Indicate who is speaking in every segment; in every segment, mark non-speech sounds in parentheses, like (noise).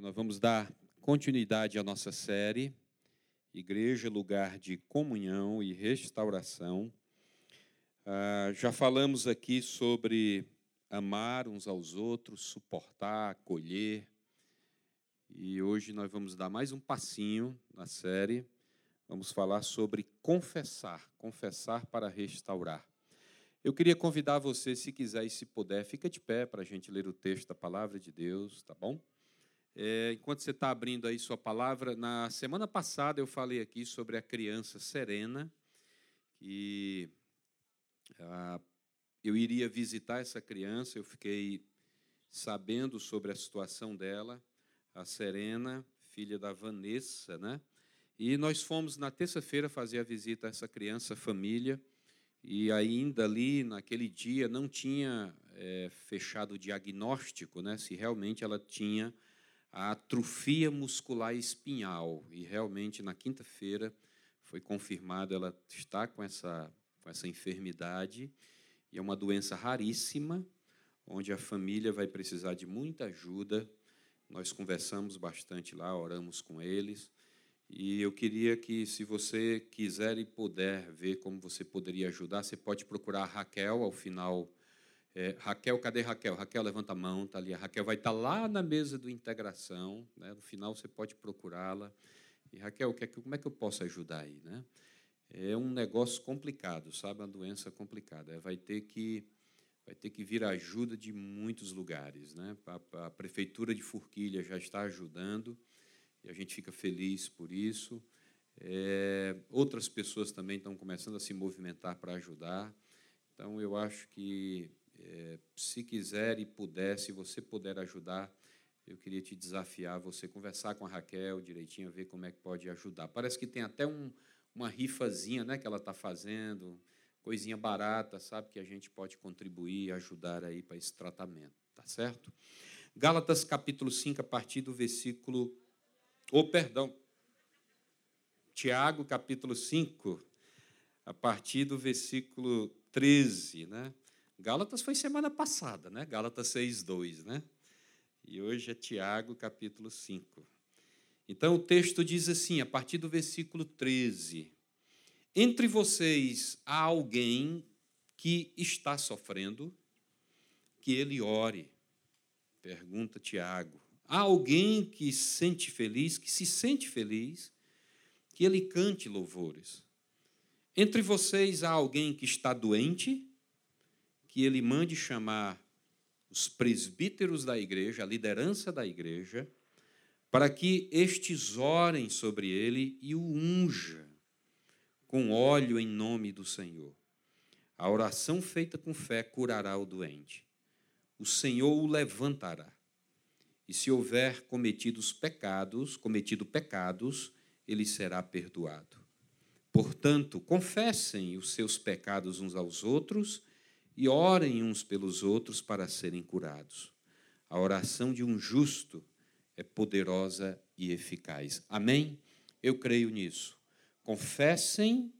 Speaker 1: Nós vamos dar continuidade à nossa série, Igreja, lugar de comunhão e restauração. Ah, já falamos aqui sobre amar uns aos outros, suportar, acolher. E hoje nós vamos dar mais um passinho na série. Vamos falar sobre confessar, confessar para restaurar. Eu queria convidar você, se quiser e se puder, fica de pé para a gente ler o texto da palavra de Deus, tá bom? É, enquanto você está abrindo aí sua palavra, na semana passada eu falei aqui sobre a criança Serena, que ah, eu iria visitar essa criança, eu fiquei sabendo sobre a situação dela, a Serena, filha da Vanessa, né? E nós fomos na terça-feira fazer a visita a essa criança, família, e ainda ali, naquele dia, não tinha é, fechado o diagnóstico, né? Se realmente ela tinha a atrofia muscular espinhal. E realmente, na quinta-feira, foi confirmado ela está com essa, com essa enfermidade. E é uma doença raríssima, onde a família vai precisar de muita ajuda. Nós conversamos bastante lá, oramos com eles. E eu queria que, se você quiser e puder ver como você poderia ajudar, você pode procurar a Raquel ao final é, Raquel, cadê Raquel? Raquel, levanta a mão, está ali. A Raquel vai estar tá lá na mesa do integração. Né? No final você pode procurá-la. E Raquel, é como é que eu posso ajudar aí? Né? É um negócio complicado, sabe? Uma doença complicada. Vai ter que vai ter que vir ajuda de muitos lugares, né? A, a prefeitura de Forquilha já está ajudando e a gente fica feliz por isso. É, outras pessoas também estão começando a se movimentar para ajudar. Então, eu acho que é, se quiser e puder, se você puder ajudar, eu queria te desafiar você conversar com a Raquel direitinho, ver como é que pode ajudar. Parece que tem até um, uma rifazinha né, que ela está fazendo, coisinha barata, sabe, que a gente pode contribuir ajudar aí para esse tratamento, tá certo? Gálatas capítulo 5, a partir do versículo. Oh, perdão. Tiago capítulo 5, a partir do versículo 13, né? Gálatas foi semana passada, né? Gálatas 6:2, né? E hoje é Tiago, capítulo 5. Então o texto diz assim, a partir do versículo 13: Entre vocês há alguém que está sofrendo, que ele ore. Pergunta Tiago. Há alguém que sente feliz, que se sente feliz, que ele cante louvores. Entre vocês há alguém que está doente, que ele mande chamar os presbíteros da igreja, a liderança da igreja, para que estes orem sobre ele e o unja com óleo em nome do Senhor. A oração feita com fé curará o doente. O Senhor o levantará. E se houver cometido pecados, cometido pecados, ele será perdoado. Portanto, confessem os seus pecados uns aos outros e orem uns pelos outros para serem curados. A oração de um justo é poderosa e eficaz. Amém? Eu creio nisso. Confessem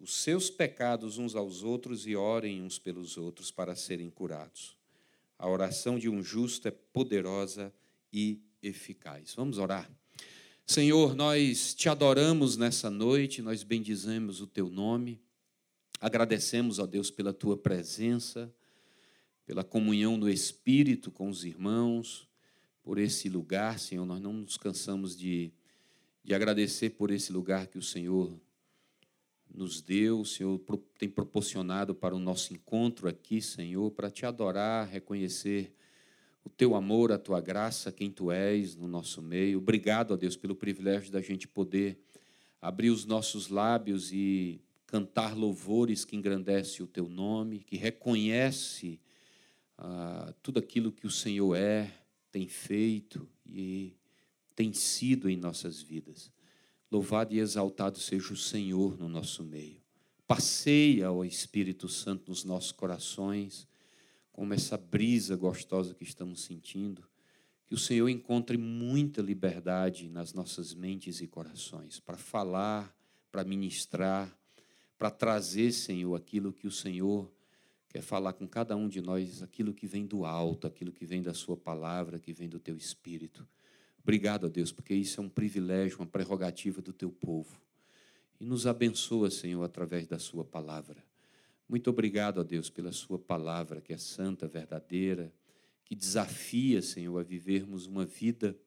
Speaker 1: os seus pecados uns aos outros e orem uns pelos outros para serem curados. A oração de um justo é poderosa e eficaz. Vamos orar. Senhor, nós te adoramos nessa noite, nós bendizemos o teu nome. Agradecemos a Deus pela tua presença, pela comunhão no Espírito com os irmãos, por esse lugar, Senhor. Nós não nos cansamos de, de agradecer por esse lugar que o Senhor nos deu, o Senhor tem proporcionado para o nosso encontro aqui, Senhor, para te adorar, reconhecer o teu amor, a tua graça, quem tu és no nosso meio. Obrigado, a Deus, pelo privilégio da gente poder abrir os nossos lábios e cantar louvores que engrandece o teu nome, que reconhece ah, tudo aquilo que o Senhor é, tem feito e tem sido em nossas vidas. Louvado e exaltado seja o Senhor no nosso meio. Passeia, ó Espírito Santo, nos nossos corações, como essa brisa gostosa que estamos sentindo. Que o Senhor encontre muita liberdade nas nossas mentes e corações para falar, para ministrar, para trazer, Senhor, aquilo que o Senhor quer falar com cada um de nós, aquilo que vem do alto, aquilo que vem da Sua palavra, que vem do Teu Espírito. Obrigado a Deus, porque isso é um privilégio, uma prerrogativa do teu povo. E nos abençoa, Senhor, através da Sua palavra. Muito obrigado a Deus pela Sua palavra, que é santa, verdadeira, que desafia, Senhor, a vivermos uma vida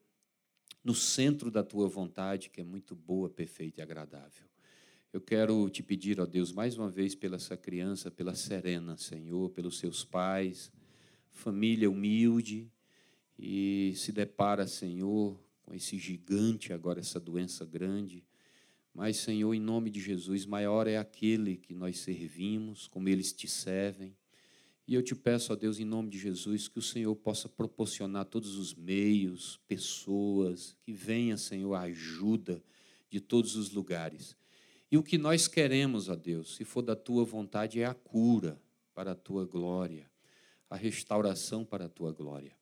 Speaker 1: no centro da Tua vontade, que é muito boa, perfeita e agradável. Eu quero te pedir, ó Deus, mais uma vez pela essa criança, pela Serena, Senhor, pelos seus pais, família humilde, e se depara, Senhor, com esse gigante agora, essa doença grande. Mas, Senhor, em nome de Jesus, maior é aquele que nós servimos, como eles te servem. E eu te peço, a Deus, em nome de Jesus, que o Senhor possa proporcionar todos os meios, pessoas, que venha, Senhor, a ajuda de todos os lugares. E o que nós queremos, a Deus, se for da tua vontade, é a cura para a tua glória, a restauração para a tua glória.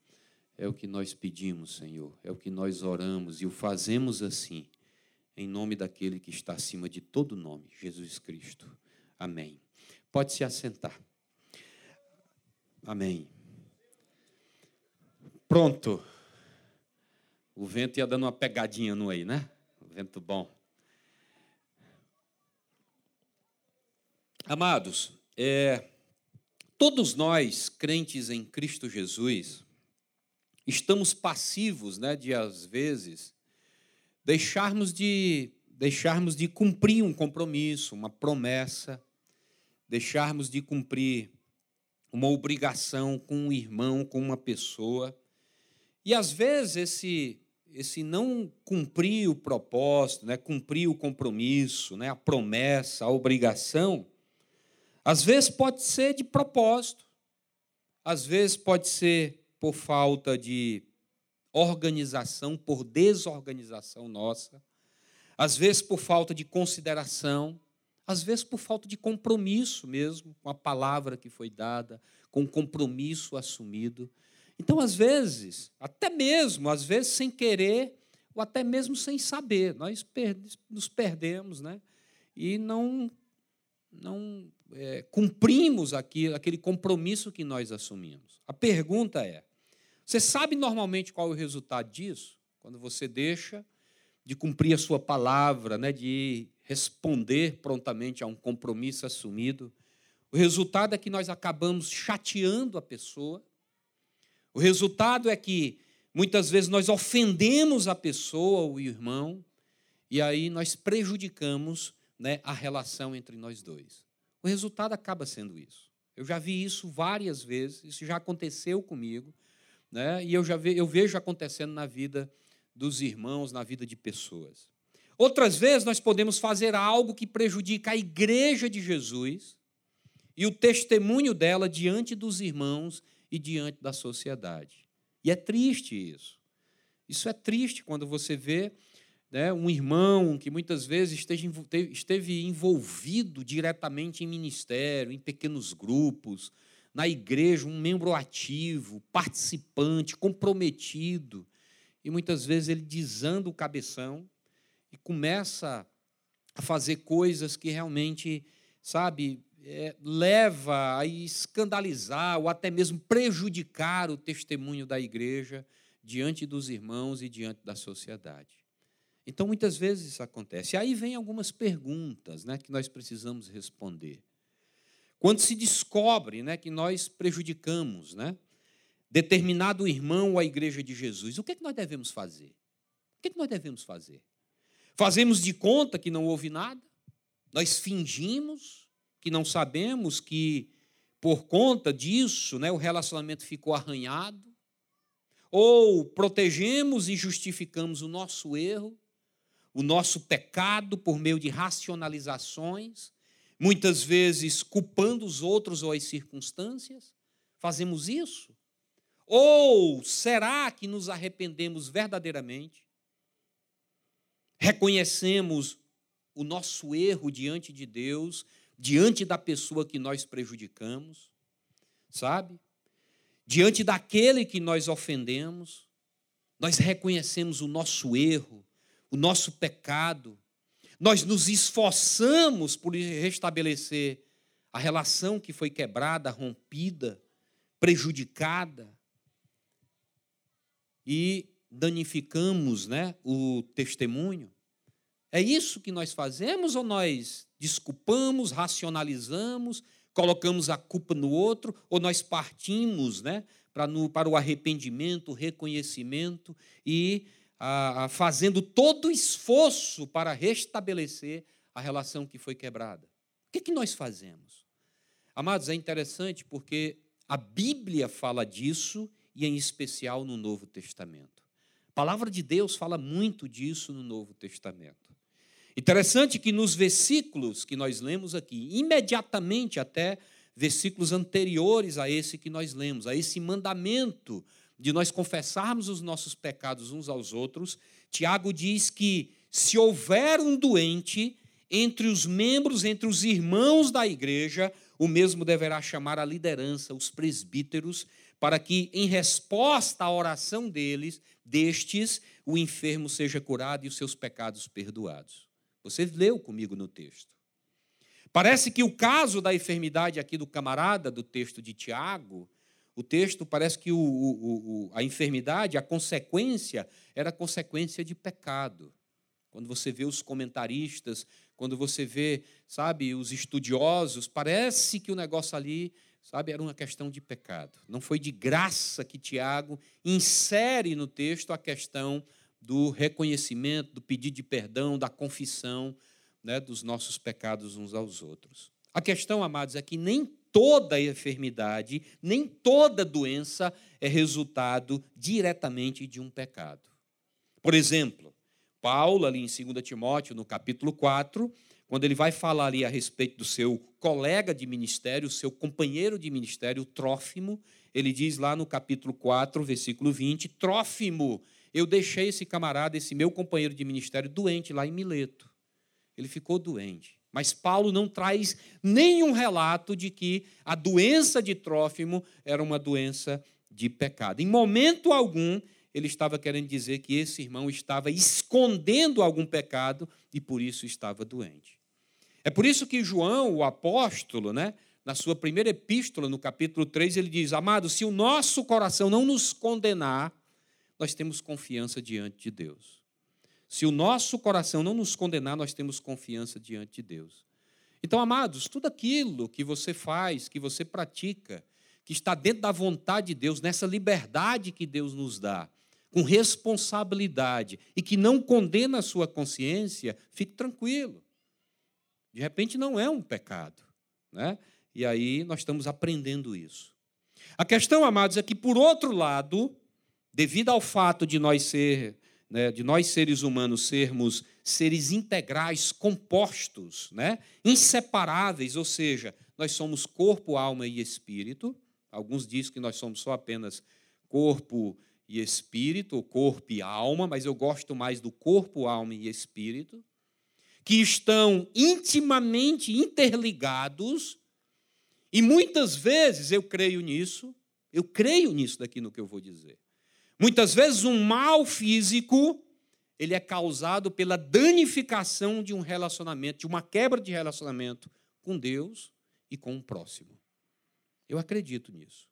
Speaker 1: É o que nós pedimos, Senhor, é o que nós oramos e o fazemos assim, em nome daquele que está acima de todo nome, Jesus Cristo. Amém. Pode se assentar. Amém. Pronto. O vento ia dando uma pegadinha no aí, né? Vento bom. Amados, é, todos nós, crentes em Cristo Jesus, estamos passivos, né, de às vezes deixarmos de deixarmos de cumprir um compromisso, uma promessa, deixarmos de cumprir uma obrigação com um irmão, com uma pessoa. E às vezes esse esse não cumprir o propósito, né, cumprir o compromisso, né, a promessa, a obrigação, às vezes pode ser de propósito, às vezes pode ser por falta de organização, por desorganização nossa, às vezes por falta de consideração, às vezes por falta de compromisso mesmo com a palavra que foi dada, com o compromisso assumido. Então, às vezes, até mesmo, às vezes sem querer, ou até mesmo sem saber, nós nos perdemos, né? E não, não é, cumprimos aquele compromisso que nós assumimos. A pergunta é: você sabe normalmente qual é o resultado disso? Quando você deixa de cumprir a sua palavra, né, de responder prontamente a um compromisso assumido. O resultado é que nós acabamos chateando a pessoa. O resultado é que muitas vezes nós ofendemos a pessoa, o irmão, e aí nós prejudicamos né, a relação entre nós dois. O resultado acaba sendo isso. Eu já vi isso várias vezes, isso já aconteceu comigo né? e eu já ve, eu vejo acontecendo na vida dos irmãos, na vida de pessoas. Outras vezes nós podemos fazer algo que prejudica a igreja de Jesus e o testemunho dela diante dos irmãos e diante da sociedade. E é triste isso. Isso é triste quando você vê né, um irmão que muitas vezes esteja, esteve envolvido diretamente em ministério, em pequenos grupos, na igreja um membro ativo, participante, comprometido. E muitas vezes ele desanda o cabeção e começa a fazer coisas que realmente, sabe, é, leva a escandalizar ou até mesmo prejudicar o testemunho da igreja diante dos irmãos e diante da sociedade. Então, muitas vezes isso acontece. Aí vem algumas perguntas né, que nós precisamos responder. Quando se descobre né, que nós prejudicamos né, determinado irmão ou a igreja de Jesus, o que, é que nós devemos fazer? O que, é que nós devemos fazer? Fazemos de conta que não houve nada? Nós fingimos que não sabemos que, por conta disso, né, o relacionamento ficou arranhado? Ou protegemos e justificamos o nosso erro, o nosso pecado por meio de racionalizações muitas vezes culpando os outros ou as circunstâncias? Fazemos isso? Ou será que nos arrependemos verdadeiramente? Reconhecemos o nosso erro diante de Deus, diante da pessoa que nós prejudicamos, sabe? Diante daquele que nós ofendemos, nós reconhecemos o nosso erro, o nosso pecado, nós nos esforçamos por restabelecer a relação que foi quebrada, rompida, prejudicada. E danificamos né, o testemunho? É isso que nós fazemos ou nós desculpamos, racionalizamos, colocamos a culpa no outro, ou nós partimos né, para, no, para o arrependimento, o reconhecimento e fazendo todo o esforço para restabelecer a relação que foi quebrada? O que, que nós fazemos? Amados, é interessante porque a Bíblia fala disso e em especial no Novo Testamento. A palavra de Deus fala muito disso no Novo Testamento. Interessante que nos versículos que nós lemos aqui, imediatamente até versículos anteriores a esse que nós lemos, a esse mandamento de nós confessarmos os nossos pecados uns aos outros, Tiago diz que se houver um doente entre os membros, entre os irmãos da igreja, o mesmo deverá chamar a liderança, os presbíteros, para que, em resposta à oração deles, destes, o enfermo seja curado e os seus pecados perdoados. Você leu comigo no texto. Parece que o caso da enfermidade aqui do camarada, do texto de Tiago, o texto parece que o, o, o, a enfermidade, a consequência, era consequência de pecado. Quando você vê os comentaristas, quando você vê, sabe, os estudiosos, parece que o negócio ali, sabe, era uma questão de pecado. Não foi de graça que Tiago insere no texto a questão do reconhecimento, do pedido de perdão, da confissão né, dos nossos pecados uns aos outros. A questão, amados, é que nem toda enfermidade, nem toda doença é resultado diretamente de um pecado. Por exemplo, Paulo, ali em 2 Timóteo, no capítulo 4, quando ele vai falar ali a respeito do seu colega de ministério, seu companheiro de ministério, Trófimo, ele diz lá no capítulo 4, versículo 20: Trófimo, eu deixei esse camarada, esse meu companheiro de ministério, doente lá em Mileto. Ele ficou doente. Mas Paulo não traz nenhum relato de que a doença de Trófimo era uma doença de pecado. Em momento algum, ele estava querendo dizer que esse irmão estava escondendo algum pecado e por isso estava doente. É por isso que João, o apóstolo, né, na sua primeira epístola, no capítulo 3, ele diz: Amado, se o nosso coração não nos condenar, nós temos confiança diante de Deus. Se o nosso coração não nos condenar, nós temos confiança diante de Deus. Então, amados, tudo aquilo que você faz, que você pratica, que está dentro da vontade de Deus, nessa liberdade que Deus nos dá, com responsabilidade e que não condena a sua consciência, fique tranquilo. De repente não é um pecado, né? E aí nós estamos aprendendo isso. A questão, amados, é que por outro lado, devido ao fato de nós ser, né, de nós seres humanos sermos seres integrais, compostos, né, inseparáveis, ou seja, nós somos corpo, alma e espírito. Alguns dizem que nós somos só apenas corpo e espírito, ou corpo e alma, mas eu gosto mais do corpo, alma e espírito, que estão intimamente interligados, e muitas vezes eu creio nisso, eu creio nisso daqui no que eu vou dizer. Muitas vezes um mal físico ele é causado pela danificação de um relacionamento, de uma quebra de relacionamento com Deus e com o próximo. Eu acredito nisso.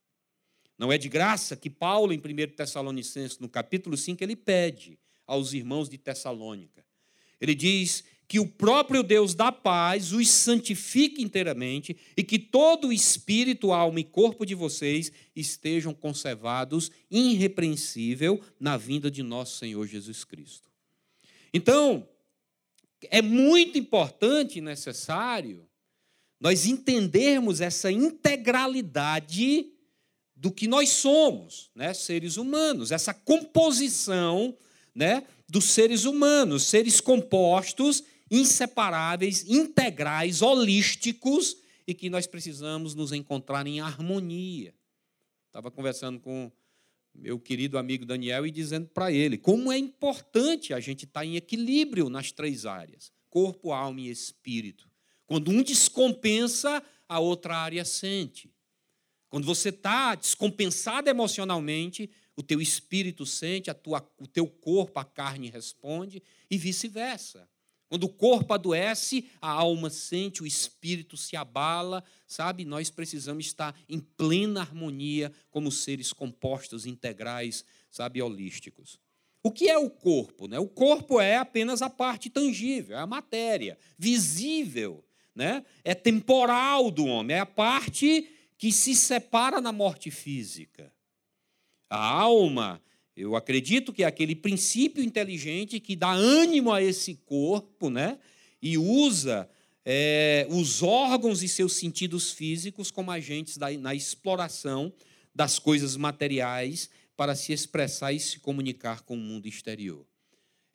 Speaker 1: Não é de graça que Paulo, em 1 Tessalonicenses, no capítulo 5, ele pede aos irmãos de Tessalônica. Ele diz que o próprio Deus da paz os santifique inteiramente e que todo o espírito, alma e corpo de vocês estejam conservados irrepreensível na vinda de nosso Senhor Jesus Cristo. Então, é muito importante e necessário nós entendermos essa integralidade do que nós somos, né, seres humanos, essa composição, né, dos seres humanos, seres compostos inseparáveis, integrais, holísticos e que nós precisamos nos encontrar em harmonia. Estava conversando com meu querido amigo Daniel e dizendo para ele como é importante a gente estar em equilíbrio nas três áreas: corpo, alma e espírito. Quando um descompensa, a outra área sente. Quando você está descompensado emocionalmente, o teu espírito sente, a tua, o teu corpo, a carne responde, e vice-versa. Quando o corpo adoece, a alma sente, o espírito se abala, sabe? Nós precisamos estar em plena harmonia como seres compostos, integrais, sabe, holísticos. O que é o corpo? Né? O corpo é apenas a parte tangível, é a matéria, visível, né? é temporal do homem, é a parte que se separa na morte física. A alma, eu acredito que é aquele princípio inteligente que dá ânimo a esse corpo né? e usa é, os órgãos e seus sentidos físicos como agentes da, na exploração das coisas materiais para se expressar e se comunicar com o mundo exterior.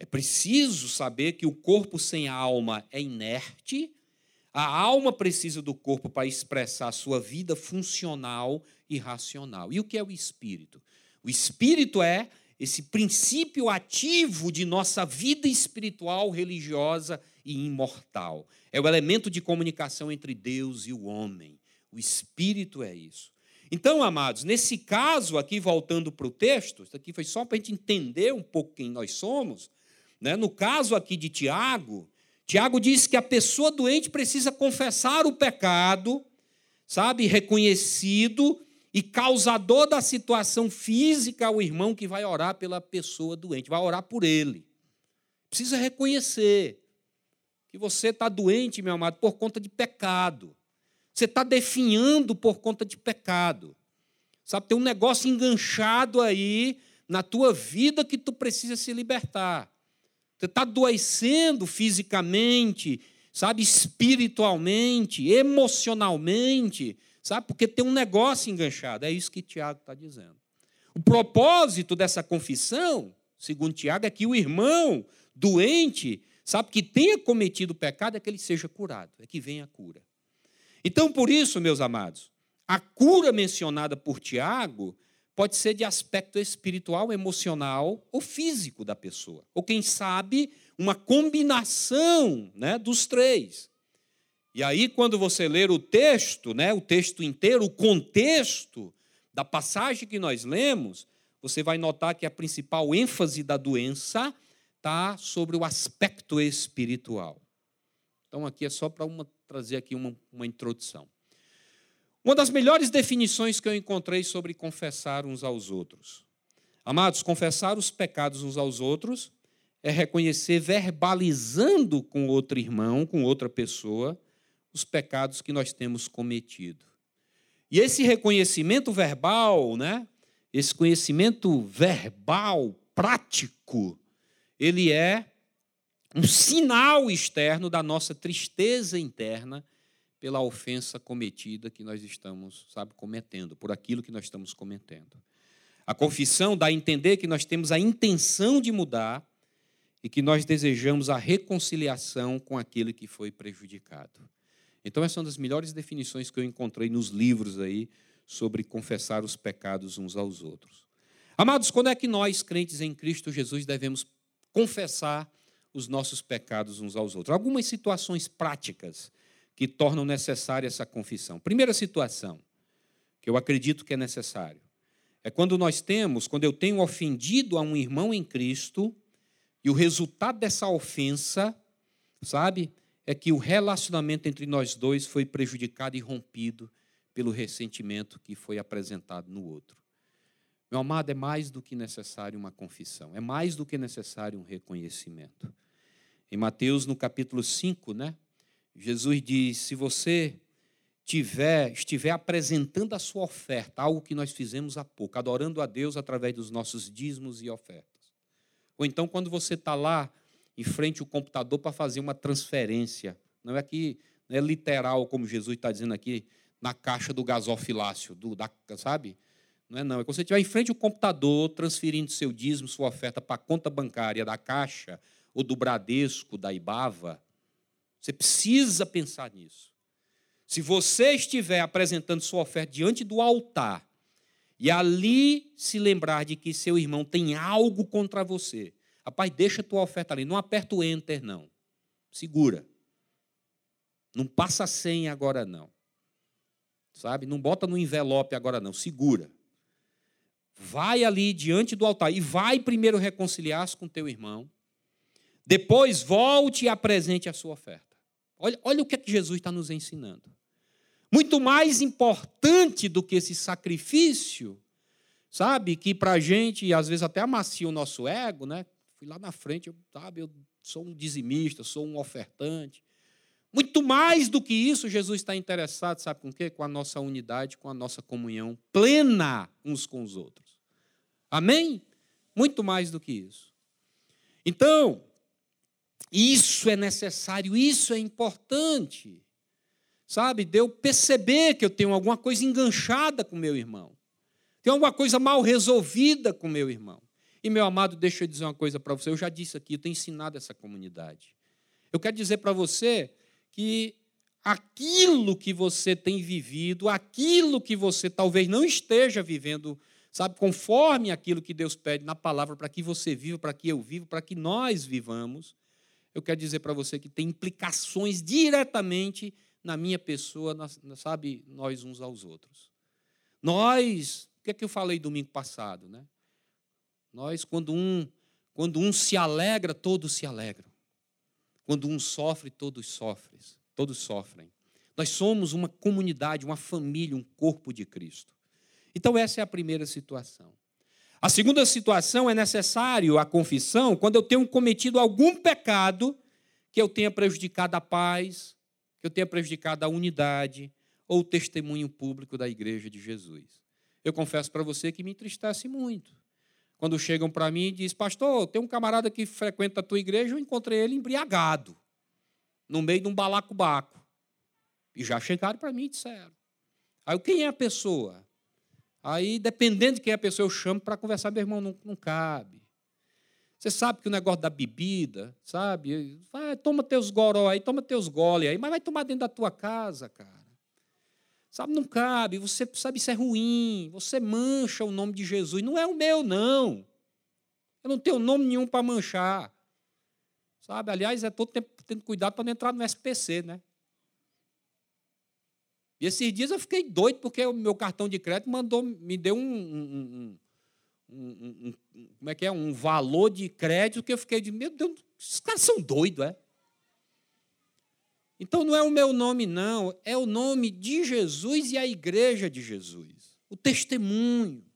Speaker 1: É preciso saber que o corpo sem a alma é inerte, a alma precisa do corpo para expressar sua vida funcional e racional. E o que é o espírito? O espírito é esse princípio ativo de nossa vida espiritual, religiosa e imortal. É o elemento de comunicação entre Deus e o homem. O espírito é isso. Então, amados, nesse caso aqui, voltando para o texto, isso aqui foi só para a gente entender um pouco quem nós somos. Né? No caso aqui de Tiago, Tiago diz que a pessoa doente precisa confessar o pecado, sabe, reconhecido e causador da situação física ao irmão que vai orar pela pessoa doente, vai orar por ele. Precisa reconhecer que você está doente, meu amado, por conta de pecado. Você está definhando por conta de pecado. Sabe, tem um negócio enganchado aí na tua vida que tu precisa se libertar. Você está adoecendo fisicamente, sabe, espiritualmente, emocionalmente, sabe, porque tem um negócio enganchado. É isso que Tiago está dizendo. O propósito dessa confissão, segundo Tiago, é que o irmão doente sabe, que tenha cometido o pecado é que ele seja curado, é que venha a cura. Então, por isso, meus amados, a cura mencionada por Tiago pode ser de aspecto espiritual, emocional ou físico da pessoa. Ou, quem sabe, uma combinação né, dos três. E aí, quando você ler o texto, né, o texto inteiro, o contexto da passagem que nós lemos, você vai notar que a principal ênfase da doença está sobre o aspecto espiritual. Então, aqui é só para trazer aqui uma, uma introdução. Uma das melhores definições que eu encontrei sobre confessar uns aos outros. Amados, confessar os pecados uns aos outros é reconhecer verbalizando com outro irmão, com outra pessoa, os pecados que nós temos cometido. E esse reconhecimento verbal, né? Esse conhecimento verbal, prático, ele é um sinal externo da nossa tristeza interna pela ofensa cometida que nós estamos, sabe, cometendo, por aquilo que nós estamos cometendo. A confissão dá a entender que nós temos a intenção de mudar e que nós desejamos a reconciliação com aquele que foi prejudicado. Então, essa é uma das melhores definições que eu encontrei nos livros aí sobre confessar os pecados uns aos outros. Amados, quando é que nós, crentes em Cristo Jesus, devemos confessar os nossos pecados uns aos outros. Algumas situações práticas que tornam necessária essa confissão. Primeira situação, que eu acredito que é necessário, é quando nós temos, quando eu tenho ofendido a um irmão em Cristo, e o resultado dessa ofensa, sabe, é que o relacionamento entre nós dois foi prejudicado e rompido pelo ressentimento que foi apresentado no outro. Meu amado, é mais do que necessário uma confissão, é mais do que necessário um reconhecimento. Em Mateus, no capítulo 5, né, Jesus diz: se você tiver, estiver apresentando a sua oferta, algo que nós fizemos há pouco, adorando a Deus através dos nossos dízimos e ofertas. Ou então, quando você está lá em frente ao computador para fazer uma transferência, não é que não é literal, como Jesus está dizendo aqui, na caixa do gasofilácio, do, da, sabe? Não é não. É quando você estiver em frente ao computador, transferindo seu dízimo, sua oferta para a conta bancária da Caixa, ou do Bradesco, da Ibava, você precisa pensar nisso. Se você estiver apresentando sua oferta diante do altar, e ali se lembrar de que seu irmão tem algo contra você, rapaz, deixa a tua oferta ali, não aperta o enter, não. Segura. Não passa a senha agora, não. Sabe? Não bota no envelope agora, não. Segura. Vai ali diante do altar e vai primeiro reconciliar-se com teu irmão. Depois volte e apresente a sua oferta. Olha, olha o que, é que Jesus está nos ensinando. Muito mais importante do que esse sacrifício,
Speaker 2: sabe, que para a gente, às vezes até amacia o nosso ego, né? Fui lá na frente, eu, sabe, eu sou um dizimista, sou um ofertante. Muito mais do que isso, Jesus está interessado, sabe com o quê? Com a nossa unidade, com a nossa comunhão plena uns com os outros. Amém? Muito mais do que isso. Então, isso é necessário, isso é importante. Sabe, de eu perceber que eu tenho alguma coisa enganchada com meu irmão. Tem alguma coisa mal resolvida com meu irmão. E, meu amado, deixa eu dizer uma coisa para você. Eu já disse aqui, eu tenho ensinado essa comunidade. Eu quero dizer para você que aquilo que você tem vivido, aquilo que você talvez não esteja vivendo, sabe, conforme aquilo que Deus pede na palavra para que você viva, para que eu viva, para que nós vivamos, eu quero dizer para você que tem implicações diretamente na minha pessoa, na, sabe, nós uns aos outros. Nós, o que é que eu falei domingo passado, né? Nós, quando um, quando um se alegra, todos se alegram. Quando um sofre, todos sofrem. Todos sofrem. Nós somos uma comunidade, uma família, um corpo de Cristo. Então, essa é a primeira situação. A segunda situação é necessário a confissão quando eu tenho cometido algum pecado que eu tenha prejudicado a paz, que eu tenha prejudicado a unidade ou o testemunho público da igreja de Jesus. Eu confesso para você que me entristece muito. Quando chegam para mim e dizem, pastor, tem um camarada que frequenta a tua igreja, eu encontrei ele embriagado, no meio de um balacobaco. E já chegaram para mim e disseram. Aí, quem é a pessoa? Aí, dependendo de quem é a pessoa, eu chamo para conversar, meu irmão, não, não cabe. Você sabe que o negócio da bebida, sabe? Vai, toma teus goró aí, toma teus gole aí, mas vai tomar dentro da tua casa, cara. Sabe, não cabe, você sabe isso é ruim, você mancha o nome de Jesus. Não é o meu, não. Eu não tenho nome nenhum para manchar. Sabe, aliás, é todo tempo tendo cuidado para não entrar no SPC, né? E esses dias eu fiquei doido porque o meu cartão de crédito mandou, me deu um, um, um, um, como é que é? Um valor de crédito que eu fiquei de, meu Deus, esses caras são doidos, é? Então não é o meu nome, não, é o nome de Jesus e a igreja de Jesus. O testemunho,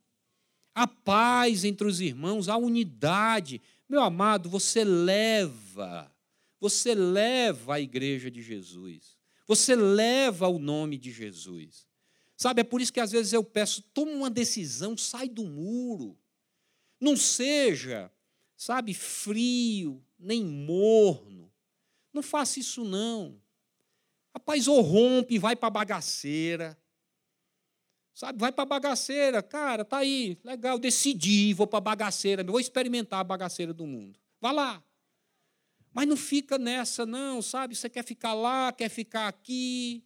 Speaker 2: a paz entre os irmãos, a unidade. Meu amado, você leva, você leva a igreja de Jesus. Você leva o nome de Jesus. Sabe, é por isso que às vezes eu peço, toma uma decisão, sai do muro. Não seja, sabe, frio, nem morno. Não faça isso não. Rapaz, ou rompe, vai para a bagaceira. Sabe, vai para a bagaceira. Cara, tá aí, legal, decidi, vou para a bagaceira, vou experimentar a bagaceira do mundo. Vá lá. Mas não fica nessa, não, sabe? Você quer ficar lá, quer ficar aqui,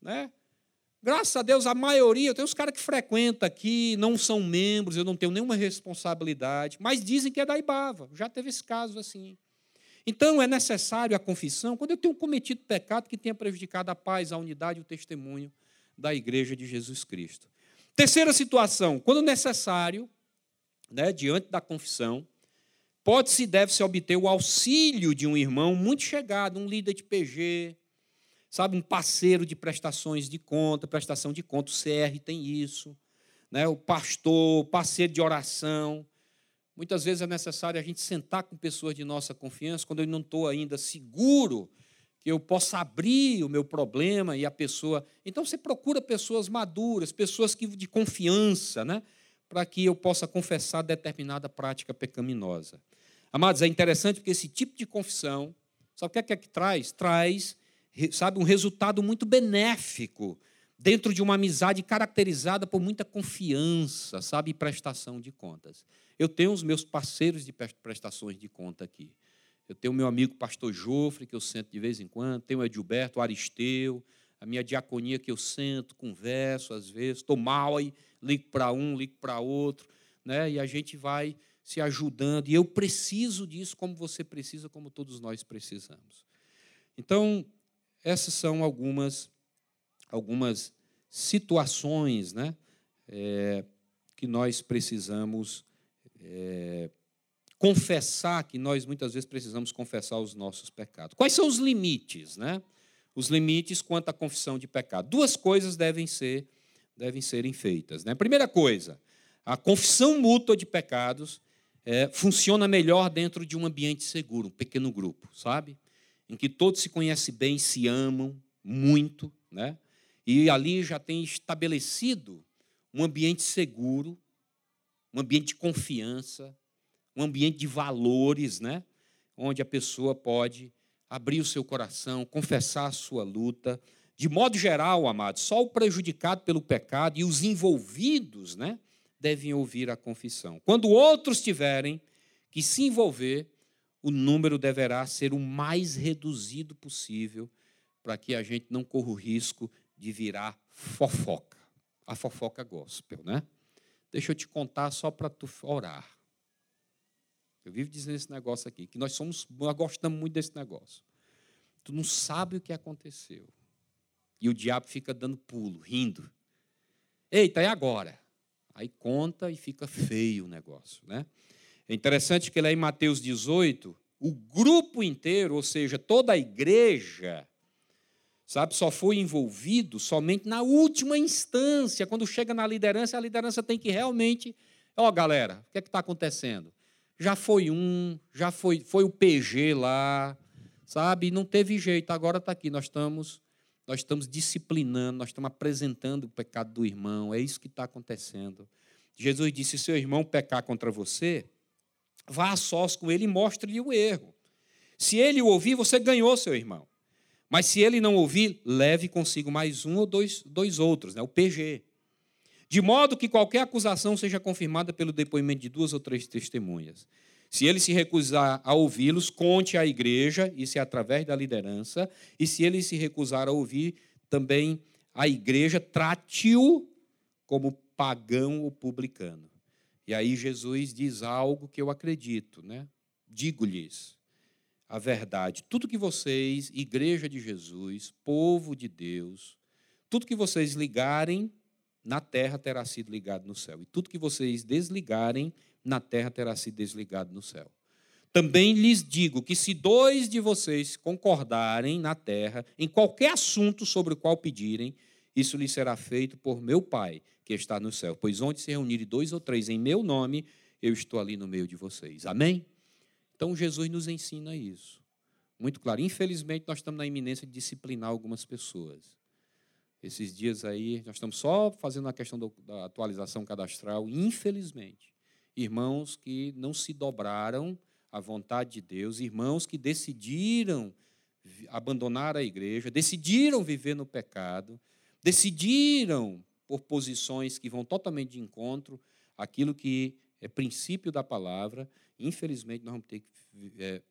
Speaker 2: né? Graças a Deus, a maioria, tem uns caras que frequentam aqui, não são membros, eu não tenho nenhuma responsabilidade, mas dizem que é da Ibava. Já teve esse caso assim. Então, é necessário a confissão quando eu tenho cometido pecado que tenha prejudicado a paz, a unidade e o testemunho da igreja de Jesus Cristo. Terceira situação, quando necessário, né, diante da confissão, pode-se e deve-se obter o auxílio de um irmão muito chegado, um líder de PG, sabe, um parceiro de prestações de conta, prestação de conta, o CR tem isso, né, o pastor, parceiro de oração, Muitas vezes é necessário a gente sentar com pessoas de nossa confiança quando eu não estou ainda seguro que eu possa abrir o meu problema e a pessoa. Então você procura pessoas maduras, pessoas que, de confiança, né? para que eu possa confessar determinada prática pecaminosa. Amados, é interessante porque esse tipo de confissão, sabe o que é que, é que traz? Traz, sabe, um resultado muito benéfico dentro de uma amizade caracterizada por muita confiança, sabe, e prestação de contas. Eu tenho os meus parceiros de prestações de conta aqui. Eu tenho o meu amigo pastor Jofre, que eu sento de vez em quando, tenho o Edilberto, o Aristeu, a minha diaconia que eu sento, converso às vezes, estou mal aí, ligo para um, ligo para outro, né? e a gente vai se ajudando. E eu preciso disso como você precisa, como todos nós precisamos. Então, essas são algumas, algumas situações né? É, que nós precisamos é, confessar que nós muitas vezes precisamos confessar os nossos pecados. Quais são os limites, né? Os limites quanto à confissão de pecado. Duas coisas devem ser devem serem feitas, né? Primeira coisa, a confissão mútua de pecados é, funciona melhor dentro de um ambiente seguro, um pequeno grupo, sabe? Em que todos se conhecem bem, se amam muito, né? E ali já tem estabelecido um ambiente seguro, um ambiente de confiança, um ambiente de valores, né? Onde a pessoa pode abrir o seu coração, confessar a sua luta. De modo geral, amados, só o prejudicado pelo pecado e os envolvidos, né? devem ouvir a confissão. Quando outros tiverem que se envolver, o número deverá ser o mais reduzido possível para que a gente não corra o risco de virar fofoca. A fofoca gospel, né? Deixa eu te contar só para tu orar. Eu vivo dizendo esse negócio aqui, que nós somos, nós gostamos muito desse negócio. Tu não sabe o que aconteceu. E o diabo fica dando pulo, rindo. Eita, é agora. Aí conta e fica feio o negócio. Né? É interessante que lá em Mateus 18, o grupo inteiro, ou seja, toda a igreja, sabe, só foi envolvido somente na última instância. Quando chega na liderança, a liderança tem que realmente. Ó, oh, galera, o que é está acontecendo? Já foi um, já foi, foi o PG lá, sabe? Não teve jeito, agora está aqui. Nós estamos nós estamos disciplinando, nós estamos apresentando o pecado do irmão, é isso que está acontecendo. Jesus disse: se seu irmão pecar contra você, vá a sós com ele e mostre-lhe o erro. Se ele o ouvir, você ganhou seu irmão. Mas se ele não ouvir, leve consigo mais um ou dois, dois outros, né? o PG. De modo que qualquer acusação seja confirmada pelo depoimento de duas ou três testemunhas. Se ele se recusar a ouvi-los, conte à igreja, isso é através da liderança, e se ele se recusar a ouvir, também a igreja trate-o como pagão ou publicano. E aí Jesus diz algo que eu acredito, né? Digo-lhes a verdade. Tudo que vocês, igreja de Jesus, povo de Deus, tudo que vocês ligarem na terra terá sido ligado no céu. E tudo que vocês desligarem na terra terá sido desligado no céu. Também lhes digo que se dois de vocês concordarem na terra em qualquer assunto sobre o qual pedirem, isso lhes será feito por meu Pai que está no céu. Pois onde se reunirem dois ou três em meu nome, eu estou ali no meio de vocês. Amém? Então Jesus nos ensina isso. Muito claro. Infelizmente, nós estamos na iminência de disciplinar algumas pessoas. Esses dias aí, nós estamos só fazendo a questão da atualização cadastral, infelizmente irmãos que não se dobraram à vontade de Deus, irmãos que decidiram abandonar a igreja, decidiram viver no pecado, decidiram por posições que vão totalmente de encontro àquilo que é princípio da palavra. Infelizmente, nós vamos ter que é,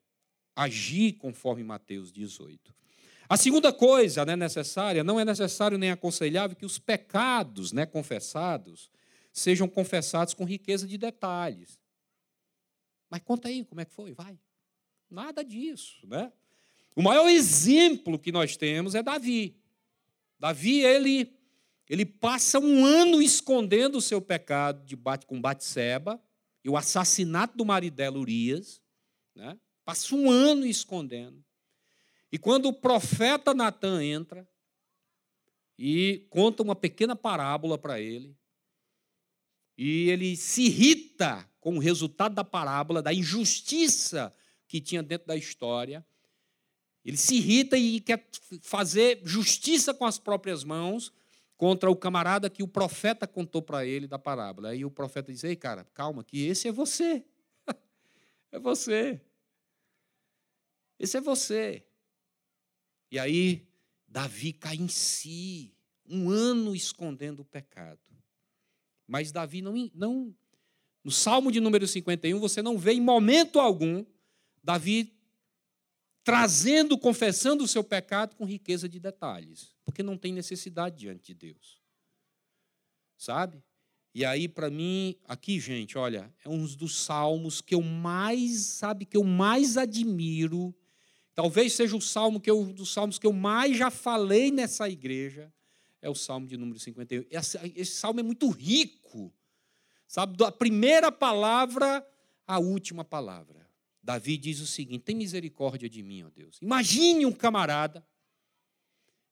Speaker 2: agir conforme Mateus 18. A segunda coisa né, necessária, não é necessário nem aconselhável que os pecados né, confessados sejam confessados com riqueza de detalhes. Mas conta aí como é que foi, vai. Nada disso, né? O maior exemplo que nós temos é Davi. Davi, ele, ele passa um ano escondendo o seu pecado de bate com Batseba e o assassinato do marido dela, Urias, né? Passa um ano escondendo. E quando o profeta Natan entra e conta uma pequena parábola para ele, e ele se irrita com o resultado da parábola, da injustiça que tinha dentro da história. Ele se irrita e quer fazer justiça com as próprias mãos contra o camarada que o profeta contou para ele da parábola. Aí o profeta diz: Ei, cara, calma, que esse é você. (laughs) é você. Esse é você. E aí, Davi cai em si, um ano escondendo o pecado. Mas Davi não, não. No Salmo de número 51, você não vê em momento algum Davi trazendo, confessando o seu pecado com riqueza de detalhes, porque não tem necessidade diante de Deus. Sabe? E aí, para mim, aqui, gente, olha, é um dos salmos que eu mais, sabe, que eu mais admiro. Talvez seja o salmo que eu, dos salmos que eu mais já falei nessa igreja é o Salmo de número 51. Esse, esse salmo é muito rico, sabe? Da primeira palavra à última palavra. Davi diz o seguinte: tem misericórdia de mim, ó Deus. Imagine um camarada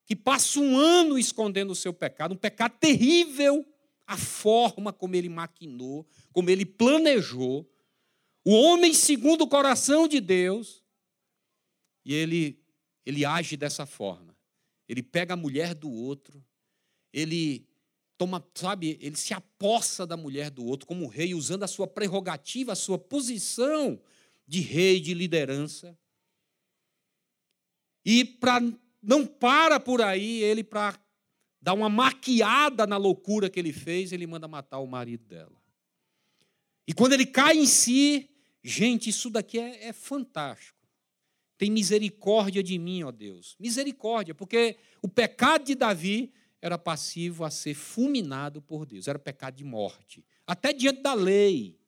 Speaker 2: que passa um ano escondendo o seu pecado, um pecado terrível, a forma como ele maquinou, como ele planejou, o homem segundo o coração de Deus, e ele, ele age dessa forma. Ele pega a mulher do outro, ele toma, sabe, ele se apossa da mulher do outro como rei, usando a sua prerrogativa, a sua posição de rei, de liderança. E para não para por aí, ele para dar uma maquiada na loucura que ele fez, ele manda matar o marido dela. E quando ele cai em si, gente, isso daqui é, é fantástico. Tem misericórdia de mim, ó Deus. Misericórdia, porque o pecado de Davi era passivo a ser fulminado por Deus, era pecado de morte, até diante da lei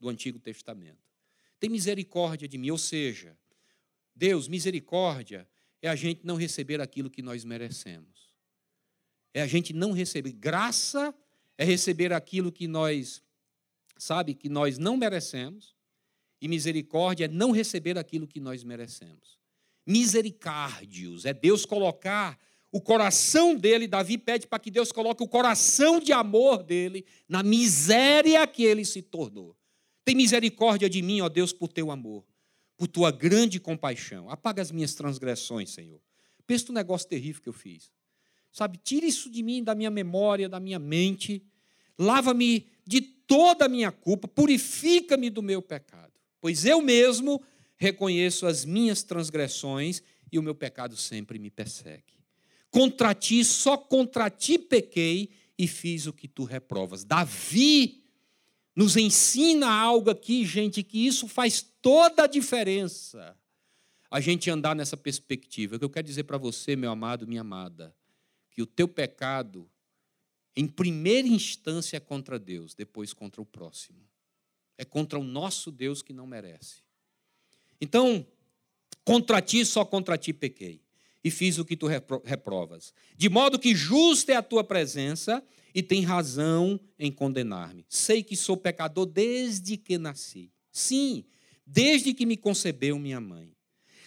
Speaker 2: do Antigo Testamento. Tem misericórdia de mim, ou seja, Deus, misericórdia é a gente não receber aquilo que nós merecemos. É a gente não receber. Graça é receber aquilo que nós, sabe, que nós não merecemos. E misericórdia é não receber aquilo que nós merecemos. Misericárdios é Deus colocar o coração dele, Davi pede para que Deus coloque o coração de amor dele na miséria que ele se tornou. Tem misericórdia de mim, ó Deus, por teu amor por tua grande compaixão. Apaga as minhas transgressões, Senhor. Pensa no negócio terrível que eu fiz. Sabe, tira isso de mim, da minha memória, da minha mente. Lava-me de toda a minha culpa, purifica-me do meu pecado. Pois eu mesmo reconheço as minhas transgressões e o meu pecado sempre me persegue. Contra ti, só contra ti pequei e fiz o que tu reprovas. Davi nos ensina algo aqui, gente, que isso faz toda a diferença. A gente andar nessa perspectiva. O que eu quero dizer para você, meu amado, minha amada, que o teu pecado, em primeira instância, é contra Deus, depois contra o próximo. É contra o nosso Deus que não merece. Então, contra ti, só contra ti pequei, e fiz o que tu reprovas. De modo que justa é a tua presença e tem razão em condenar-me. Sei que sou pecador desde que nasci. Sim, desde que me concebeu minha mãe.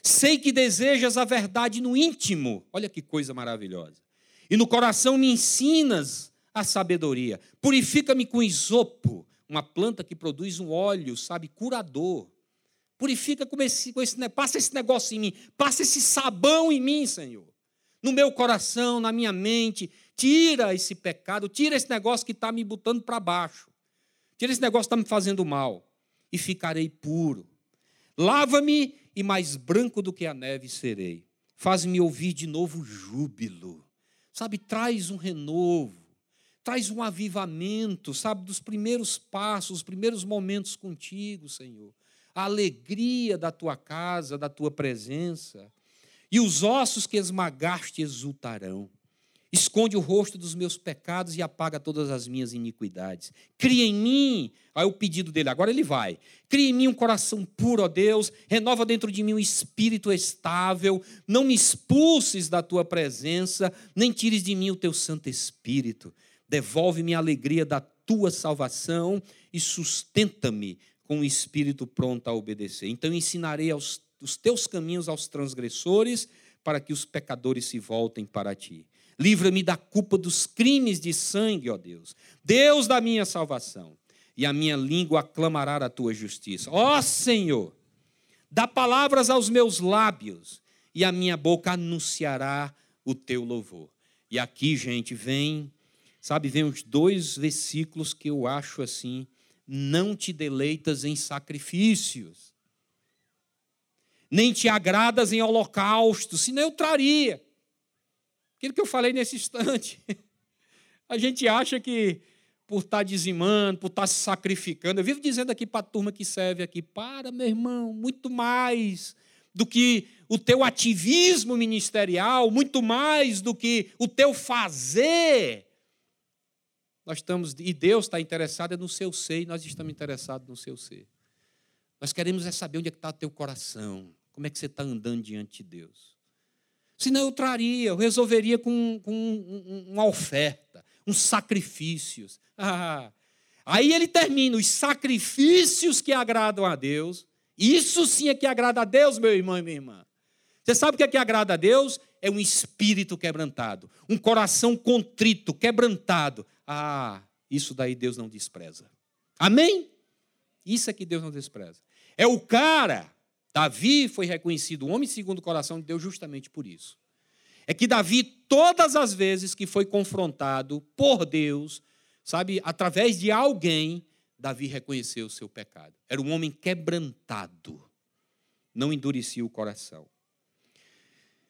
Speaker 2: Sei que desejas a verdade no íntimo. Olha que coisa maravilhosa. E no coração me ensinas a sabedoria. Purifica-me com isopo, uma planta que produz um óleo, sabe, curador. Purifica com esse, com esse, passa esse negócio em mim, passa esse sabão em mim, Senhor. No meu coração, na minha mente, Tira esse pecado, tira esse negócio que está me botando para baixo. Tira esse negócio que está me fazendo mal. E ficarei puro. Lava-me e mais branco do que a neve serei. Faz-me ouvir de novo júbilo. Sabe, traz um renovo. Traz um avivamento, sabe, dos primeiros passos, os primeiros momentos contigo, Senhor. A alegria da tua casa, da tua presença. E os ossos que esmagaste exultarão. Esconde o rosto dos meus pecados e apaga todas as minhas iniquidades. Cria em mim, aí o pedido dele, agora ele vai. Cria em mim um coração puro, ó Deus, renova dentro de mim um espírito estável, não me expulses da tua presença, nem tires de mim o teu Santo Espírito. Devolve-me a alegria da tua salvação e sustenta-me com o espírito pronto a obedecer. Então ensinarei aos, os teus caminhos aos transgressores, para que os pecadores se voltem para ti. Livra-me da culpa dos crimes de sangue, ó Deus. Deus da minha salvação. E a minha língua aclamará a tua justiça. Ó Senhor, dá palavras aos meus lábios, e a minha boca anunciará o teu louvor. E aqui, gente, vem, sabe, vem os dois versículos que eu acho assim: não te deleitas em sacrifícios, nem te agradas em holocausto, senão eu traria. Aquilo que eu falei nesse instante. (laughs) A gente acha que por estar tá dizimando, por estar tá se sacrificando, eu vivo dizendo aqui para a turma que serve aqui, para, meu irmão, muito mais do que o teu ativismo ministerial, muito mais do que o teu fazer. Nós estamos, e Deus está interessado no seu ser, e nós estamos interessados no seu ser. Nós queremos é saber onde é está o teu coração, como é que você está andando diante de Deus. Senão eu traria, eu resolveria com, com uma oferta, uns sacrifícios. (laughs) Ah, aí ele termina, os sacrifícios que agradam a Deus. Isso sim é que agrada a Deus, meu irmão e minha irmã. Você sabe o que é que agrada a Deus? É um espírito quebrantado, um coração contrito, quebrantado. Ah, isso daí Deus não despreza. Amém? Isso é que Deus não despreza. É o cara, Davi foi reconhecido homem segundo o coração de Deus justamente por isso. É que Davi, todas as vezes que foi confrontado por Deus, sabe, através de alguém, Davi reconheceu o seu pecado. Era um homem quebrantado, não endurecia o coração.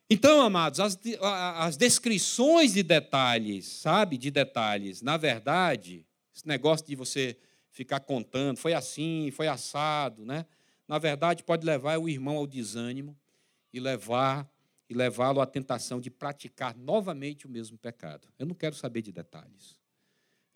Speaker 2: Então, amados, as, as descrições de detalhes, sabe, de detalhes, na verdade, esse negócio de você ficar contando, foi assim, foi assado, né? Na verdade, pode levar o irmão ao desânimo e levar e levá-lo à tentação de praticar novamente o mesmo pecado. Eu não quero saber de detalhes.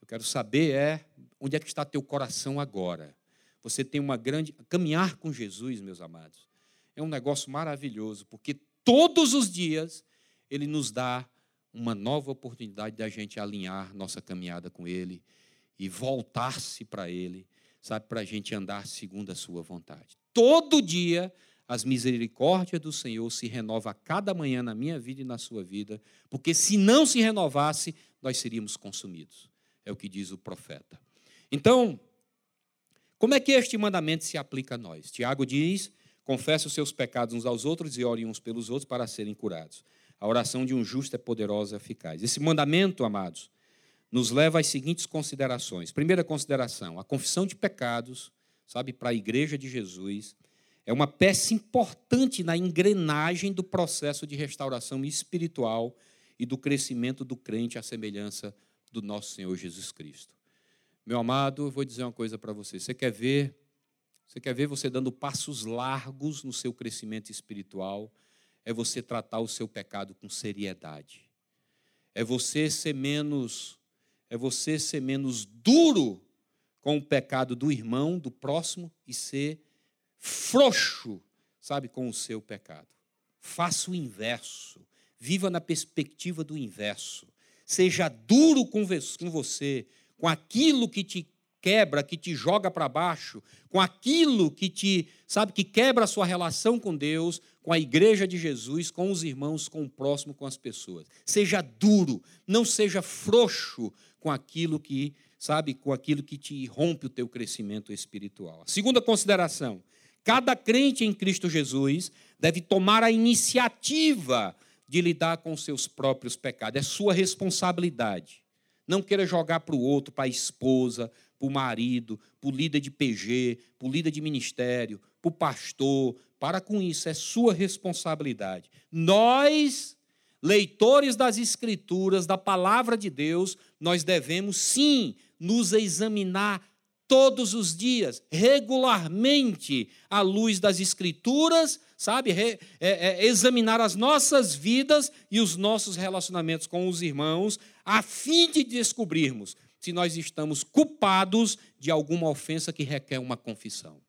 Speaker 2: Eu quero saber é onde é que está teu coração agora. Você tem uma grande caminhar com Jesus, meus amados. É um negócio maravilhoso, porque todos os dias ele nos dá uma nova oportunidade da gente alinhar nossa caminhada com ele e voltar-se para ele, sabe, para a gente andar segundo a sua vontade. Todo dia as misericórdias do Senhor se renovam a cada manhã na minha vida e na sua vida, porque se não se renovasse, nós seríamos consumidos. É o que diz o profeta. Então, como é que este mandamento se aplica a nós? Tiago diz: confesse os seus pecados uns aos outros e orem uns pelos outros para serem curados. A oração de um justo é poderosa e eficaz. Esse mandamento, amados, nos leva às seguintes considerações. Primeira consideração: a confissão de pecados, sabe, para a igreja de Jesus é uma peça importante na engrenagem do processo de restauração espiritual e do crescimento do crente à semelhança do nosso Senhor Jesus Cristo. Meu amado, eu vou dizer uma coisa para você. Você quer ver? Você quer ver você dando passos largos no seu crescimento espiritual? É você tratar o seu pecado com seriedade. É você ser menos é você ser menos duro com o pecado do irmão, do próximo e ser frouxo, sabe, com o seu pecado. Faça o inverso. Viva na perspectiva do inverso. Seja duro com você, com aquilo que te quebra, que te joga para baixo, com aquilo que te, sabe, que quebra a sua relação com Deus, com a igreja de Jesus, com os irmãos, com o próximo, com as pessoas. Seja duro, não seja frouxo com aquilo que, sabe, com aquilo que te rompe o teu crescimento espiritual. A segunda consideração, Cada crente em Cristo Jesus deve tomar a iniciativa de lidar com seus próprios pecados. É sua responsabilidade. Não queira jogar para o outro, para a esposa, para o marido, para o líder de PG, para o líder de ministério, para o pastor. Para com isso, é sua responsabilidade. Nós, leitores das Escrituras, da palavra de Deus, nós devemos sim nos examinar todos os dias, regularmente, à luz das Escrituras, sabe? Re, é, é, examinar as nossas vidas e os nossos relacionamentos com os irmãos, a fim de descobrirmos se nós estamos culpados de alguma ofensa que requer uma confissão.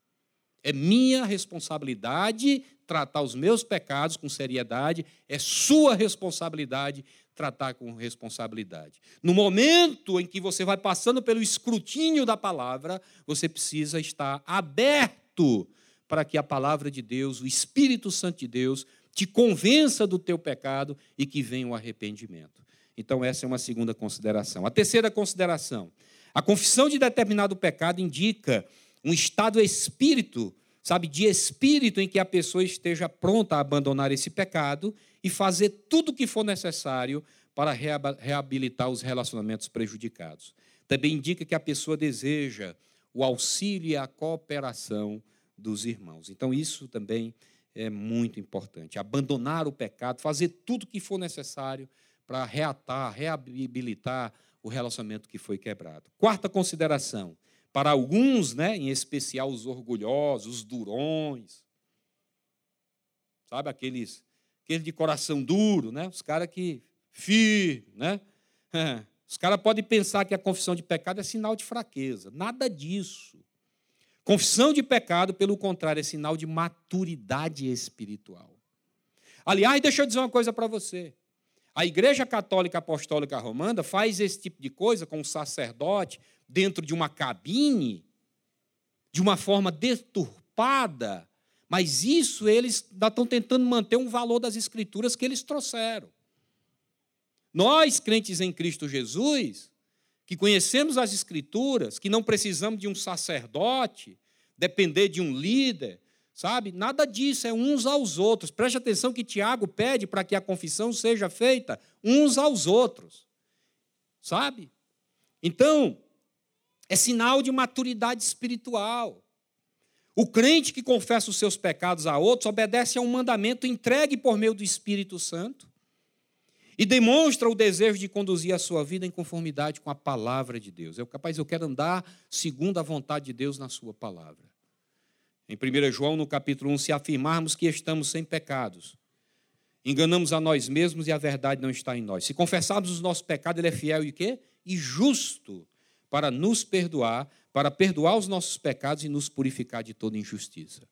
Speaker 2: É minha responsabilidade tratar os meus pecados com seriedade, é sua responsabilidade tratar com responsabilidade. No momento em que você vai passando pelo escrutínio da palavra, você precisa estar aberto para que a palavra de Deus, o Espírito Santo de Deus, te convença do teu pecado e que venha o arrependimento. Então, essa é uma segunda consideração. A terceira consideração: a confissão de determinado pecado indica um estado espírito, sabe, de espírito em que a pessoa esteja pronta a abandonar esse pecado e fazer tudo o que for necessário para reabilitar os relacionamentos prejudicados. Também indica que a pessoa deseja o auxílio e a cooperação dos irmãos. Então, isso também é muito importante. Abandonar o pecado, fazer tudo o que for necessário para reatar, reabilitar o relacionamento que foi quebrado. Quarta consideração: para alguns, né, em especial os orgulhosos, os durões, sabe aqueles aquele de coração duro, né? Os caras que firme, né? (laughs) Os caras podem pensar que a confissão de pecado é sinal de fraqueza. Nada disso. Confissão de pecado, pelo contrário, é sinal de maturidade espiritual. Aliás, deixa eu dizer uma coisa para você. A Igreja Católica Apostólica Romana faz esse tipo de coisa com o sacerdote dentro de uma cabine, de uma forma deturpada, mas isso eles ainda estão tentando manter um valor das escrituras que eles trouxeram. Nós, crentes em Cristo Jesus, que conhecemos as Escrituras, que não precisamos de um sacerdote, depender de um líder, sabe? Nada disso, é uns aos outros. Preste atenção que Tiago pede para que a confissão seja feita uns aos outros, sabe? Então, é sinal de maturidade espiritual. O crente que confessa os seus pecados a outros obedece a um mandamento entregue por meio do Espírito Santo e demonstra o desejo de conduzir a sua vida em conformidade com a palavra de Deus. É capaz, eu quero andar segundo a vontade de Deus na sua palavra. Em 1 João, no capítulo 1, se afirmarmos que estamos sem pecados, enganamos a nós mesmos e a verdade não está em nós. Se confessarmos os nossos pecados, ele é fiel e quê? E justo para nos perdoar para perdoar os nossos pecados e nos purificar de toda injustiça.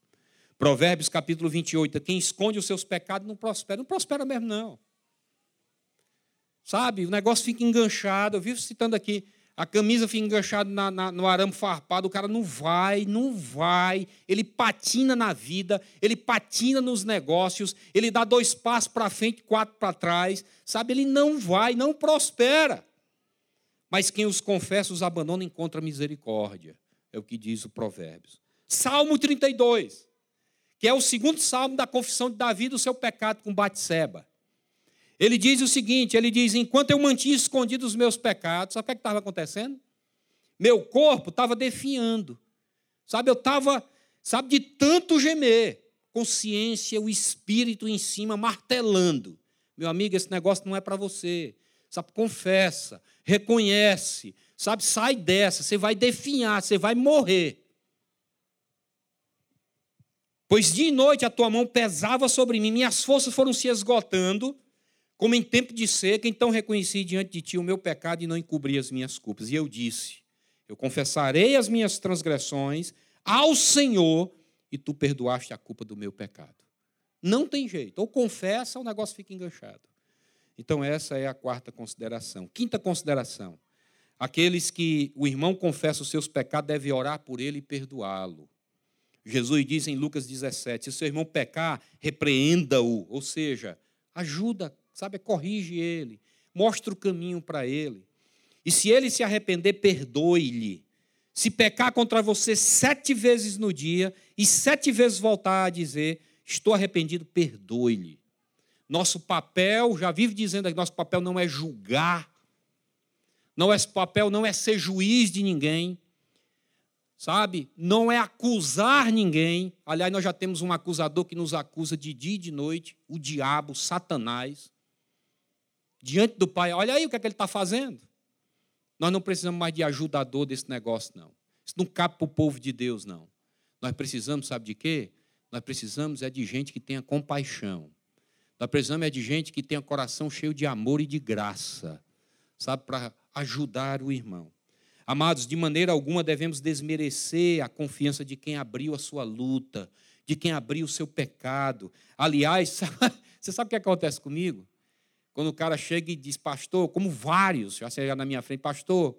Speaker 2: Provérbios capítulo 28, quem esconde os seus pecados não prospera. Não prospera mesmo, não. Sabe, o negócio fica enganchado. Eu vivo citando aqui, a camisa fica enganchada na, na, no arame farpado, o cara não vai, não vai. Ele patina na vida, ele patina nos negócios, ele dá dois passos para frente, quatro para trás. Sabe, ele não vai, não prospera. Mas quem os confessa, os abandona, encontra misericórdia. É o que diz o Provérbios. Salmo 32, que é o segundo salmo da confissão de Davi do seu pecado com Batseba. Ele diz o seguinte: ele diz, enquanto eu mantinha escondidos os meus pecados, sabe o que é estava acontecendo? Meu corpo estava definhando. Sabe, eu estava, sabe, de tanto gemer, consciência, o espírito em cima martelando. Meu amigo, esse negócio não é para você. Sabe, confessa, reconhece, sabe, sai dessa, você vai definhar, você vai morrer. Pois dia e noite a tua mão pesava sobre mim, minhas forças foram se esgotando, como em tempo de seca, então reconheci diante de ti o meu pecado e não encobri as minhas culpas. E eu disse: Eu confessarei as minhas transgressões ao Senhor e tu perdoaste a culpa do meu pecado. Não tem jeito, ou confessa, ou o negócio fica enganchado. Então, essa é a quarta consideração. Quinta consideração: aqueles que o irmão confessa os seus pecados devem orar por ele e perdoá-lo. Jesus diz em Lucas 17: se seu irmão pecar, repreenda-o, ou seja, ajuda, sabe, corrige ele, mostra o caminho para ele. E se ele se arrepender, perdoe-lhe. Se pecar contra você sete vezes no dia e sete vezes voltar a dizer, estou arrependido, perdoe-lhe. Nosso papel, já vive dizendo que nosso papel não é julgar, nosso papel não é ser juiz de ninguém, sabe? Não é acusar ninguém. Aliás, nós já temos um acusador que nos acusa de dia e de noite, o diabo, Satanás. Diante do Pai, olha aí o que, é que ele está fazendo. Nós não precisamos mais de ajudador desse negócio, não. Isso não cabe para o povo de Deus, não. Nós precisamos, sabe de quê? Nós precisamos é de gente que tenha compaixão nós precisamos é de gente que tenha coração cheio de amor e de graça, sabe, para ajudar o irmão. Amados, de maneira alguma devemos desmerecer a confiança de quem abriu a sua luta, de quem abriu o seu pecado. Aliás, (laughs) você sabe o que acontece comigo? Quando o cara chega e diz, pastor, como vários já chegaram na minha frente, pastor,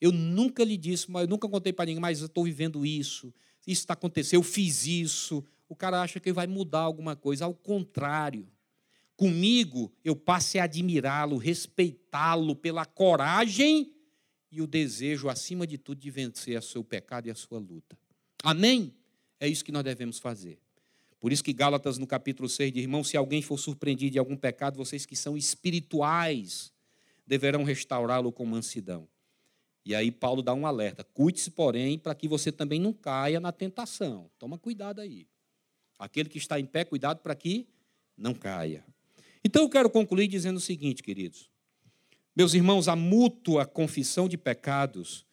Speaker 2: eu nunca lhe disse, eu nunca contei para ninguém, mas eu estou vivendo isso, isso está acontecendo, eu fiz isso. O cara acha que vai mudar alguma coisa, ao contrário comigo, eu passe a admirá-lo, respeitá-lo pela coragem e o desejo, acima de tudo, de vencer o seu pecado e a sua luta. Amém? É isso que nós devemos fazer. Por isso que Gálatas, no capítulo 6, diz, irmão, se alguém for surpreendido de algum pecado, vocês que são espirituais deverão restaurá-lo com mansidão. E aí Paulo dá um alerta: cuide-se, porém, para que você também não caia na tentação. Toma cuidado aí. Aquele que está em pé, cuidado para que não caia. Então eu quero concluir dizendo o seguinte, queridos. Meus irmãos, a mútua confissão de pecados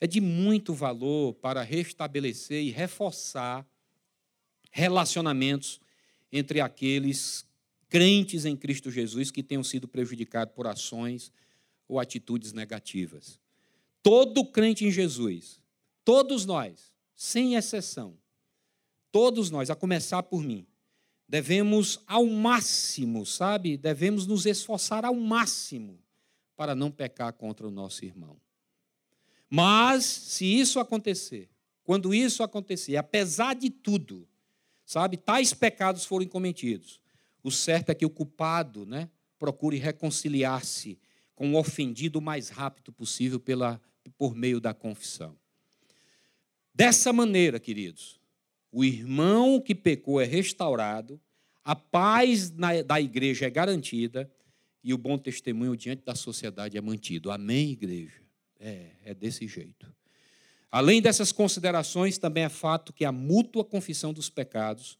Speaker 2: é de muito valor para restabelecer e reforçar relacionamentos entre aqueles crentes em Cristo Jesus que tenham sido prejudicados por ações ou atitudes negativas. Todo crente em Jesus, todos nós, sem exceção, todos nós, a começar por mim, devemos ao máximo, sabe? Devemos nos esforçar ao máximo para não pecar contra o nosso irmão. Mas, se isso acontecer, quando isso acontecer, apesar de tudo, sabe, tais pecados forem cometidos, o certo é que o culpado, né, procure reconciliar-se com o ofendido o mais rápido possível pela, por meio da confissão. Dessa maneira, queridos, o irmão que pecou é restaurado, a paz na, da igreja é garantida e o bom testemunho diante da sociedade é mantido. Amém, igreja? É, é desse jeito. Além dessas considerações, também é fato que a mútua confissão dos pecados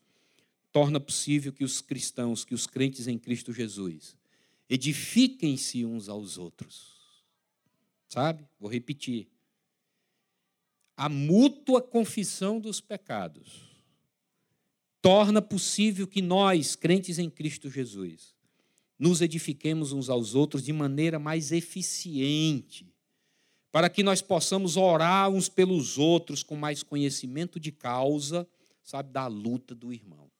Speaker 2: torna possível que os cristãos, que os crentes em Cristo Jesus, edifiquem-se uns aos outros. Sabe? Vou repetir. A mútua confissão dos pecados torna possível que nós, crentes em Cristo Jesus, nos edifiquemos uns aos outros de maneira mais eficiente, para que nós possamos orar uns pelos outros com mais conhecimento de causa, sabe, da luta do irmão.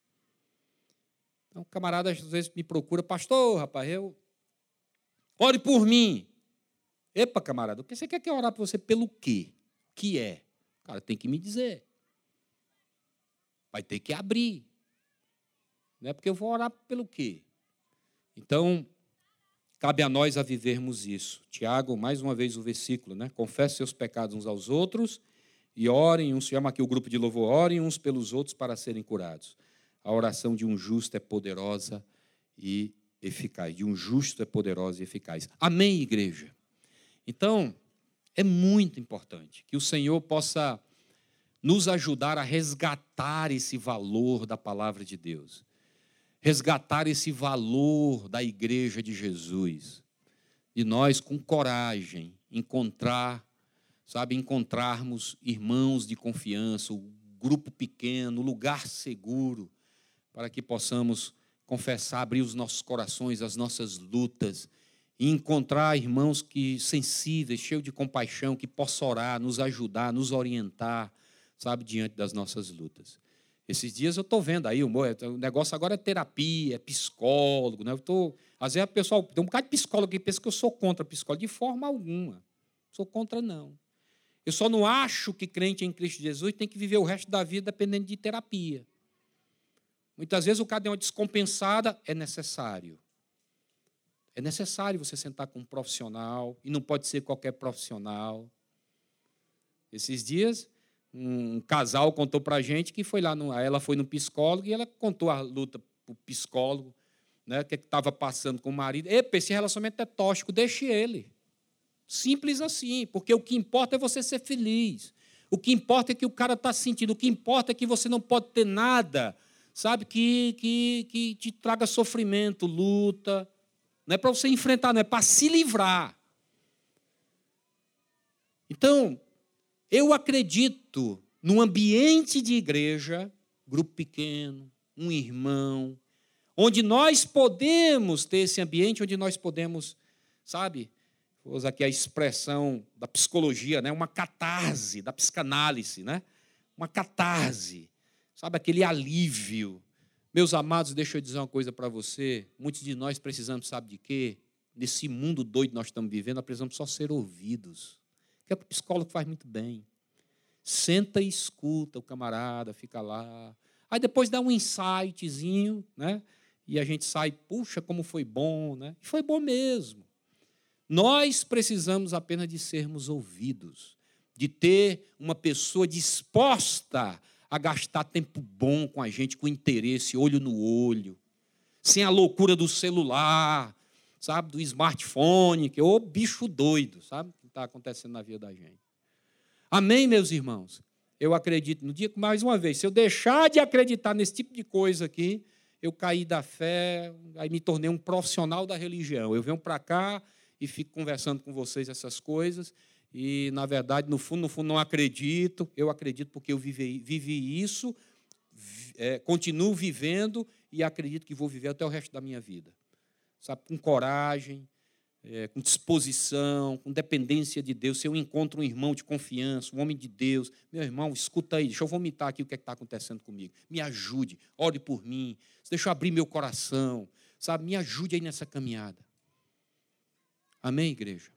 Speaker 2: Então, camarada às vezes me procura, pastor, rapaz, eu ore por mim. Epa, camarada, o que você quer que eu orar por você pelo quê? O que é? Cara tem que me dizer. Vai ter que abrir. Não é porque eu vou orar pelo quê? Então, cabe a nós a vivermos isso. Tiago, mais uma vez o versículo, né? Confesse seus pecados uns aos outros e orem, uns, chama aqui o grupo de louvor, orem uns pelos outros para serem curados. A oração de um justo é poderosa e eficaz. De um justo é poderosa e eficaz. Amém, igreja? Então, é muito importante que o Senhor possa nos ajudar a resgatar esse valor da palavra de Deus resgatar esse valor da igreja de Jesus. E nós, com coragem, encontrar, sabe, encontrarmos irmãos de confiança, o grupo pequeno, o lugar seguro, para que possamos confessar, abrir os nossos corações, as nossas lutas, e encontrar irmãos que sensíveis, cheios de compaixão, que possam orar, nos ajudar, nos orientar, sabe, diante das nossas lutas. Esses dias eu estou vendo aí, o negócio agora é terapia, é psicólogo. Né? Eu tô, às vezes o pessoal, tem um bocado de psicólogo que pensa que eu sou contra psicólogo. De forma alguma. Sou contra, não. Eu só não acho que crente em Cristo Jesus tem que viver o resto da vida dependendo de terapia. Muitas vezes o cara deu uma descompensada, é necessário. É necessário você sentar com um profissional, e não pode ser qualquer profissional. Esses dias, um casal contou para a gente que foi lá, no, ela foi no psicólogo e ela contou a luta para o psicólogo, né, que estava passando com o marido. Epa, esse relacionamento é tóxico, deixe ele. Simples assim, porque o que importa é você ser feliz. O que importa é que o cara está sentindo, o que importa é que você não pode ter nada, sabe, que, que, que te traga sofrimento, luta. Não é para você enfrentar, não é para se livrar. Então, eu acredito num ambiente de igreja, grupo pequeno, um irmão, onde nós podemos ter esse ambiente, onde nós podemos, sabe, vou usar aqui a expressão da psicologia, né? uma catarse, da psicanálise, né? uma catarse, sabe, aquele alívio. Meus amados, deixa eu dizer uma coisa para você, muitos de nós precisamos, sabe de quê? Nesse mundo doido que nós estamos vivendo, nós precisamos só ser ouvidos que é o psicólogo faz muito bem. Senta e escuta o camarada, fica lá. Aí depois dá um insightzinho, né? E a gente sai, puxa, como foi bom, né? E foi bom mesmo. Nós precisamos apenas de sermos ouvidos, de ter uma pessoa disposta a gastar tempo bom com a gente, com interesse, olho no olho, sem a loucura do celular, sabe, do smartphone, que é o bicho doido, sabe? está acontecendo na vida da gente. Amém, meus irmãos? Eu acredito no dia que, mais uma vez, se eu deixar de acreditar nesse tipo de coisa aqui, eu caí da fé, aí me tornei um profissional da religião. Eu venho para cá e fico conversando com vocês essas coisas, e, na verdade, no fundo, no fundo, não acredito. Eu acredito porque eu vivi, vivi isso, é, continuo vivendo e acredito que vou viver até o resto da minha vida. Sabe, com coragem, é, com disposição, com dependência de Deus, se eu encontro um irmão de confiança, um homem de Deus, meu irmão, escuta aí, deixa eu vomitar aqui o que é está acontecendo comigo. Me ajude, ore por mim, deixa eu abrir meu coração, sabe? Me ajude aí nessa caminhada. Amém, igreja?